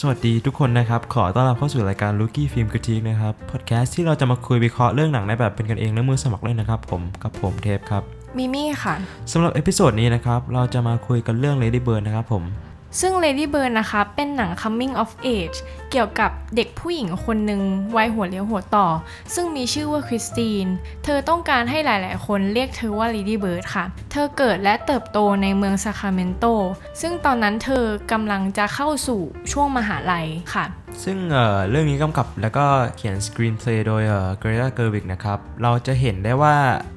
สวัสดีทุกคนนะครับ ขอต้อนรับเข้าสู่รายการ Rookie Film Critique นะครับ พอดแคสต์ที่เราจะมาคุยวิเคราะห์เรื่องหนังในแบบเป็นกันเองและมือสมัครเล่นนะครับ ผมกับผมเทปครับมิมี่ค่ะสำหรับ episode นี้นะครับ เราจะมาคุยกันเรื่อง Lady Bird นะครับผม ซึ่ง Lady Bird นะคะเป็นหนัง coming of age เกี่ยวกับเด็กผู้หญิงคนหนึ่งวัยหัวเลี้ยวหัวต่อ ซึ่งมีชื่อว่าคริสตินเธอต้องการให้หลายๆ คนเรียกเธอว่า Lady Bird ค่ะ เธอเกิดและเติบโตในเมืองซาคราเมนโต ซึ่งตอนนั้นเธอกำลังจะเข้าสู่ช่วงมหาลัยค่ะ ซึ่งเออเรื่องนี้กำกับแล้วก็เขียน screenplay โดยเออ Greta Gerwig นะครับ เราจะเห็นได้ว่า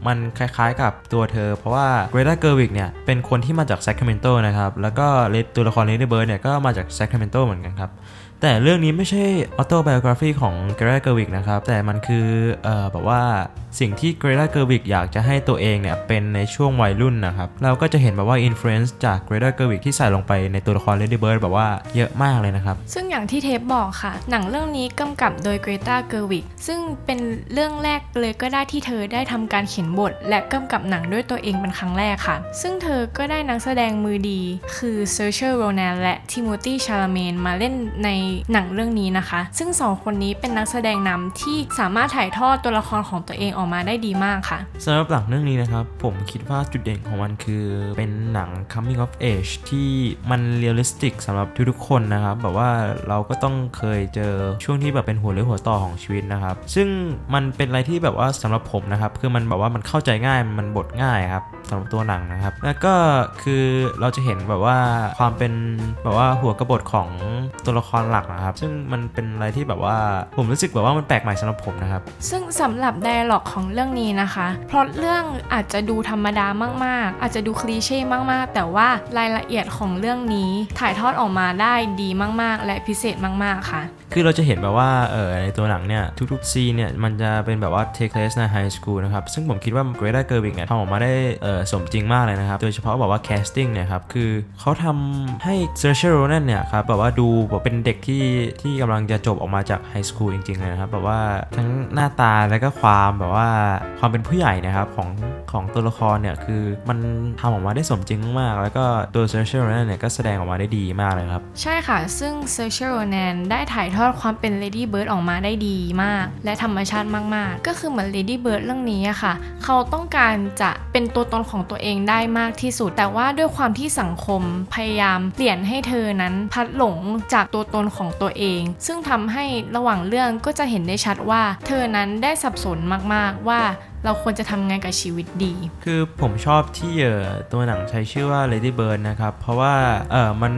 มันคล้ายๆกับตัวเธอ เพราะว่า Greta Gerwig เนี่ยเป็นคนที่มาจากแซคราเมนโตนะครับ แล้วก็ตัวละคร Lady Bird เนี่ยก็มาจากแซคราเมนโตเหมือนกันครับ แต่เรื่องนี้ไม่ใช่ autobiography ของ Greta Gerwig นะครับ แต่มันคือเอ่อแบบว่าสิ่งที่ Greta Gerwig อยากจะให้ตัวเองเนี่ย เป็นในช่วงวัยรุ่นนะครับ เราก็จะเห็นแบบว่า influence จาก Greta Gerwig ที่ใส่ลงไปในตัวละคร Lady Bird แบบว่าเยอะมากเลยนะครับ ซึ่งอย่างที่เทปบอกค่ะ หนังเรื่องนี้กำกับโดย Greta Gerwig ซึ่งเป็นเรื่องแรกเลยก็ได้ที่เธอได้ทำการเขียนบท และกำกับหนังด้วยตัวเองเป็นครั้งแรกค่ะ ซึ่งเธอก็ได้นักแสดงมือดี คือ Saoirse Ronan และ Timothée Chalamet มาเล่นในหนังเรื่องนี้นะคะ ซึ่งสองคนนี้เป็นนักแสดงนำที่สามารถถ่ายทอดตัวละครของตัวเองออกมาได้ดีมากค่ะสำหรับหนังเรื่องนี้นะครับ ผมคิดว่าจุดเด่นของมันคือเป็นหนัง coming of age ที่มัน realistic สำหรับทุกๆคนนะครับแบบว่าเราก็ต้องเคยเจอช่วงที่แบบเป็นหัวเลี้ยวหัวต่อของชีวิตนะครับ ซึ่งมันเป็นอะไรที่แบบว่าสำหรับผมนะครับ คือมันแบบว่ามันเข้าใจง่ายมันบทง่ายครับสำหรับตัวหนังนะครับ แล้วก็คือเราจะเห็นแบบว่าความเป็นแบบว่าหัวกระบฏของตัวละครหลักนะครับ ซึ่งมันเป็นอะไรที่แบบว่าผมรู้สึกแบบว่ามันแปลกใหม่สำหรับผมนะครับ ซึ่งสำหรับ dialogue ของเรื่องนี้นะคะเพราะเรื่องอาจจะดูธรรมดามาก ๆ อาจจะดูคลีเช่มาก ๆ แต่ว่ารายละเอียดของเรื่องนี้ถ่ายทอดออกมาได้ดีมาก ๆ และพิเศษมาก ๆ ค่ะคือเราจะเห็นแบบว่าเออในตัวหนังเนี่ยทุกๆซีนเนี่ยมันจะเป็นแบบว่า take place ใน high school นะครับ ซึ่งผมคิดว่า Greta Gerwig เนี่ยทำออกมาได้เออสมจริงมากเลยนะครับ โดยเฉพาะแบบว่า casting เนี่ยครับ คือเขาทำให้ Saoirse Ronan เนี่ยครับแบบว่าดูแบบเป็นเด็กที่ที่กำลังจะจบออกมาจาก high school จริงๆเลยนะครับแบบว่าทั้งหน้าตาแล้วก็ความแบบว่าความเป็นผู้ใหญ่นะครับของของตัวละครเนี่ยคือมันทำออกมาได้สมจริงมากๆแล้วก็ตัว Saoirse Ronan เนี่ยก็แสดงออกมาได้ดีมากเลยครับ ใช่ค่ะ ซึ่ง Saoirse Ronan ได้ถ่ายทอดความเป็น Lady Bird ออกมาได้ดีมาก และธรรมชาติมากๆ ก็คือเหมือน Lady Bird เรื่องนี้อะค่ะ เขาต้องการจะเป็นตัวตนของตัวเองได้มากที่สุด แต่ว่าด้วยความที่สังคมพยายามเปลี่ยนให้เธอนั้นพลัดหลงจากตัวตนของตัวเอง ซึ่งทำให้ระหว่างเรื่องก็จะเห็นได้ชัดว่า เธอนั้นได้สับสนมากๆว่าเราควรจะทำไงกับชีวิตดี คือผมชอบที่เอ่อตัวหนังใช้ชื่อว่า Lady Bird นะครับ เพราะว่าเออมัน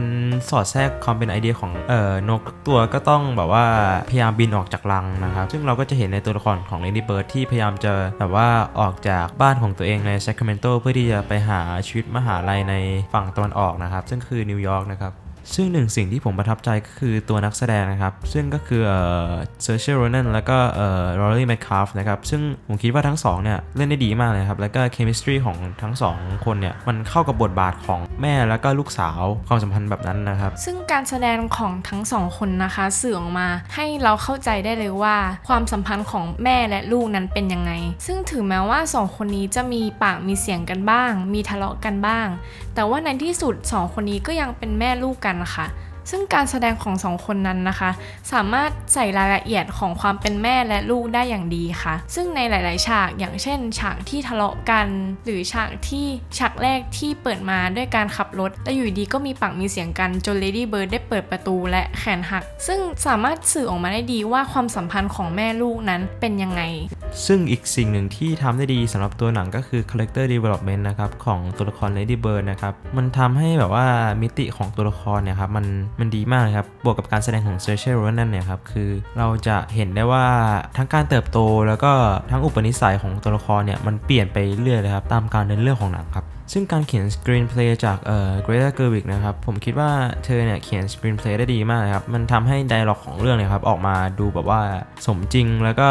สอดแทรกความเป็นไอเดียของเอ่อนกทุกตัวก็ต้องแบบว่าพยายามบินออกจากรังนะครับ ซึ่งเราก็จะเห็นในตัวละครของ Lady Bird ที่พยายามจะแบบว่าออกจากบ้านของตัวเองใน Sacramento เพื่อที่จะไปหาชีวิตมหาลัยในฝั่งตะวันออกนะครับ ซึ่งคือนิวยอร์กนะครับ ซึ่งหนึ่งสิ่งที่ผมประทับใจก็คือตัวนักแสดงนะครับ ซึ่งก็คือเออ Saoirse Ronan แล้วก็เออ Laurie Metcalf นะครับ ซึ่งผมคิดว่าทั้งสองเนี่ย เล่นได้ดีมากเลยครับ แล้วก็ chemistry ของทั้งสองคนเนี่ย มันเข้ากับบทบาทของแม่แล้วก็ลูกสาวความสัมพันธ์แบบนั้นนะครับ ซึ่งการแสดงของทั้งสองคนนะคะสื่อออกมาให้เราเข้าใจได้เลยว่า ความสัมพันธ์ของแม่และลูกนั้นเป็นยังไง ซึ่งถึงแม้ว่าสองคนนี้จะมีปากมีเสียงกันบ้าง มีทะเลาะกันบ้าง แต่ว่าในที่สุดสองคนนี้ก็ยังเป็นแม่ลูกกันค่ะ ซึ่งการแสดงของสองคนนั้นนะคะ สามารถใส่รายละเอียดของความเป็นแม่และลูกได้อย่างดีค่ะ ซึ่งในหลาย ๆ ฉากอย่างเช่น ฉากที่ทะเลาะกัน หรือฉากที่ฉากแรกที่เปิดมาด้วยการขับรถ และอยู่ดีก็มีปากมีเสียงกันจน Lady Bird ได้เปิดประตูและแขนหัก ซึ่งสามารถสื่อออกมาได้ดีว่าความสัมพันธ์ของแม่ลูกนั้นเป็นยังไง ซึ่งอีกสิ่งหนึ่งที่ทำได้ดีสำหรับตัวหนังก็คือ character development นะครับของตัวละคร Lady Bird นะครับมันทำให้แบบว่ามิติของตัวละครเนี่ยครับมันมันดีมากเลยครับ บวกกับการแสดงของ Saoirse Ronan เนี่ยครับ คือเราจะเห็นได้ว่าทั้งการเติบโตแล้วก็ทั้งอุปนิสัยของตัวละครเนี่ยมันเปลี่ยนไปเรื่อยเลยครับ ตามการเดินเรื่องของหนังครับ ซึ่งการเขียน screenplay จากเอ่อเกร t a เกอร์วิกนะครับ ผมคิดว่าเธอเนี่ยเขียน screenplay ได้ดีมากครับ มันทำให้ dialogue ของเรื่องเนี่ยครับ ออกมาดูแบบว่าสมจริงแล้วก็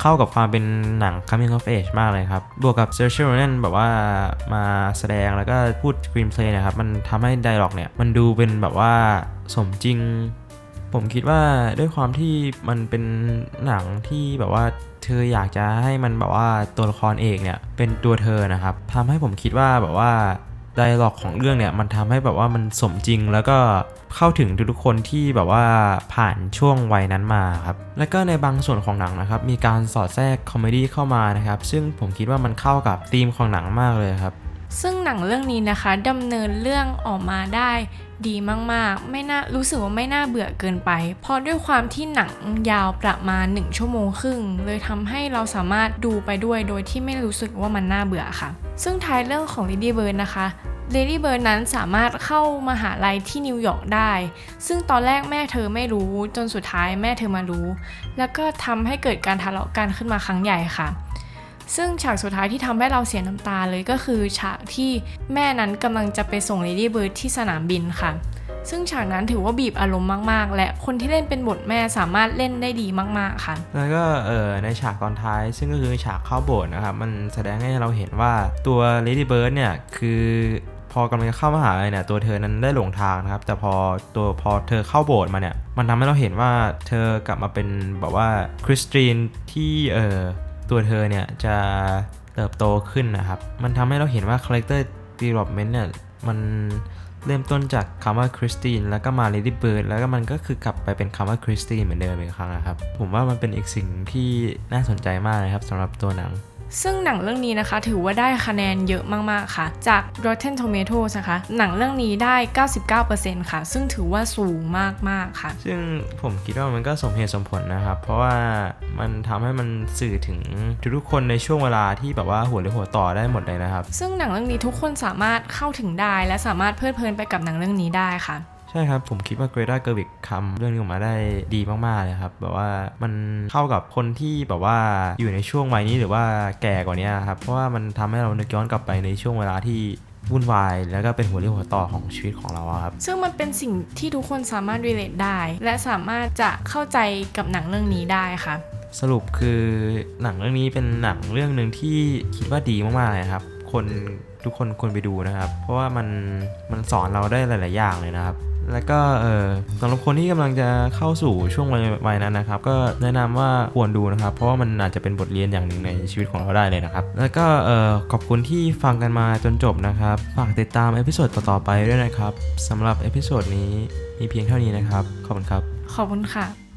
เข้ากับความเป็นหนัง coming of age มากเลยครับ บวกกับ Saoirse Ronan แบบว่ามาแสดงแล้วก็พูด screenplay นะครับ มันทำให้ dialogue เนี่ยมันดูเป็นแบบว่าสมจริง ผมคิดว่าด้วยความที่มันเป็นหนังที่แบบว่าเธออยากจะให้มันแบบว่าตัวละครเอกเนี่ยเป็นตัวเธอนะครับทำให้ผมคิดว่าแบบว่า dialogue ของเรื่องเนี่ยมันทำให้แบบว่ามันสมจริงแล้วก็เข้าถึงทุกๆคนที่แบบว่าผ่านช่วงวัยนั้นมาครับแล้วก็ในบางส่วนของหนังนะครับมีการสอดแทรก comedy เข้ามานะครับซึ่งผมคิดว่ามันเข้ากับธีมของหนังมากเลยครับ ซึ่งหนังเรื่องนี้นะคะดำเนินเรื่องออกมาได้ดีมากๆ ไม่น่ารู้สึกว่าไม่น่าเบื่อเกินไป เพราะด้วยความที่หนังยาวประมาณ 1 ชั่วโมงครึ่ง เลยทำให้เราสามารถดูไปด้วยโดยที่ไม่รู้สึกว่ามันน่าเบื่อค่ะ ซึ่งท้ายเรื่องของ Lady Bird นะคะ Lady Bird นั้นสามารถเข้ามหาลัยที่นิวยอร์กได้ ซึ่งตอนแรกแม่เธอไม่รู้จนสุดท้ายแม่เธอมารู้ แล้วก็ทำให้เกิดการทะเลาะกันขึ้นมาครั้งใหญ่ค่ะ ซึ่งฉากสุดท้ายที่ทำให้เราเสียน้ำตาเลยก็คือฉากที่แม่นั้นกำลังจะไปส่ง Lady Bird ที่สนามบินค่ะ ซึ่งฉากนั้นถือว่าบีบอารมณ์มาก ๆ และคนที่เล่นเป็นบทแม่สามารถเล่นได้ดีมาก ๆ ค่ะ แล้วก็เออในฉากตอนท้าย ซึ่งก็คือฉากเข้าโบสถ์นะครับ มันแสดงให้เราเห็นว่าตัว Lady Bird เนี่ยคือพอกำลังจะเข้ามหาลัยเนี่ยตัวเธอนั้นได้หลงทางนะครับ แต่พอตัวพอเธอเข้าโบสถ์มาเนี่ย มันทำให้เราเห็นว่าเธอกลับมาเป็นแบบว่าคริสตีนที่เออ ตัวเธอเนี่ยจะเติบโตขึ้นนะครับ มันทำให้เราเห็นว่า character development เนี่ยมันเริ่มต้นจากคำว่าคริสตินแล้วก็มา Lady Bird แล้วก็มันก็คือกลับไปเป็นคำว่าคริสตินเหมือนเดิมอีกครั้งนะครับ ผมว่ามันเป็นอีกสิ่งที่น่าสนใจมากนะครับสำหรับตัวหนัง ซึ่งหนังเรื่องนี้นะคะ ถือว่าได้คะแนนเยอะมากๆค่ะ จาก Rotten Tomatoes นะคะ หนังเรื่องนี้ได้ 99%ค่ะ ซึ่งถือว่าสูงมากๆค่ะ ซึ่งผมคิดว่ามันก็สมเหตุสมผลนะครับ เพราะว่ามันทำให้มันสื่อถึงทุกๆคนในช่วงเวลาที่แบบว่าหัวหรือหัวต่อได้หมดเลยนะครับ ซึ่งหนังเรื่องนี้ทุกคนสามารถเข้าถึงได้ และสามารถเพลิดเพลินไปกับหนังเรื่องนี้ได้ค่ะ ใช่ครับ ผมคิดว่าเกรดาเกอร์วิกทำเรื่องนี้ออกมาได้ดีมาก ๆ เลยครับ แบบว่ามันเข้ากับคนที่แบบว่าอยู่ในช่วงวัยนี้หรือว่าแก่กว่านี้ครับ เพราะว่ามันทำให้เรานึกย้อนกลับไปในช่วงเวลาที่วุ่นวาย แล้วก็เป็นหัวเรี่ยวหัวต่อของชีวิตของเราอะครับ ซึ่งมันเป็นสิ่งที่ทุกคนสามารถ relate ได้ และสามารถจะเข้าใจกับหนังเรื่องนี้ได้ค่ะสรุปคือหนังเรื่องนี้เป็นหนังเรื่องหนึ่งที่คิดว่าดีมาก ๆ เลยครับ คนทุกคนควรไปดูนะครับ เพราะว่ามันมันสอนเราได้หลาย ๆ อย่างเลยนะครับ แล้วก็เออสำหรับคนที่กำลังจะเข้าสู่ช่วงวัยวัยนั้นนะครับ ก็แนะนำว่าควรดูนะครับ เพราะว่ามันอาจจะเป็นบทเรียนอย่างหนึ่งในชีวิตของเราได้เลยนะครับ แล้วก็เออขอบคุณที่ฟังกันมาจนจบนะครับ ฝากติดตาม episode ต่อๆไปด้วยนะครับสำหรับ episode นี้มีเพียงเท่านี้นะครับ ขอบคุณครับ ขอบคุณค่ะ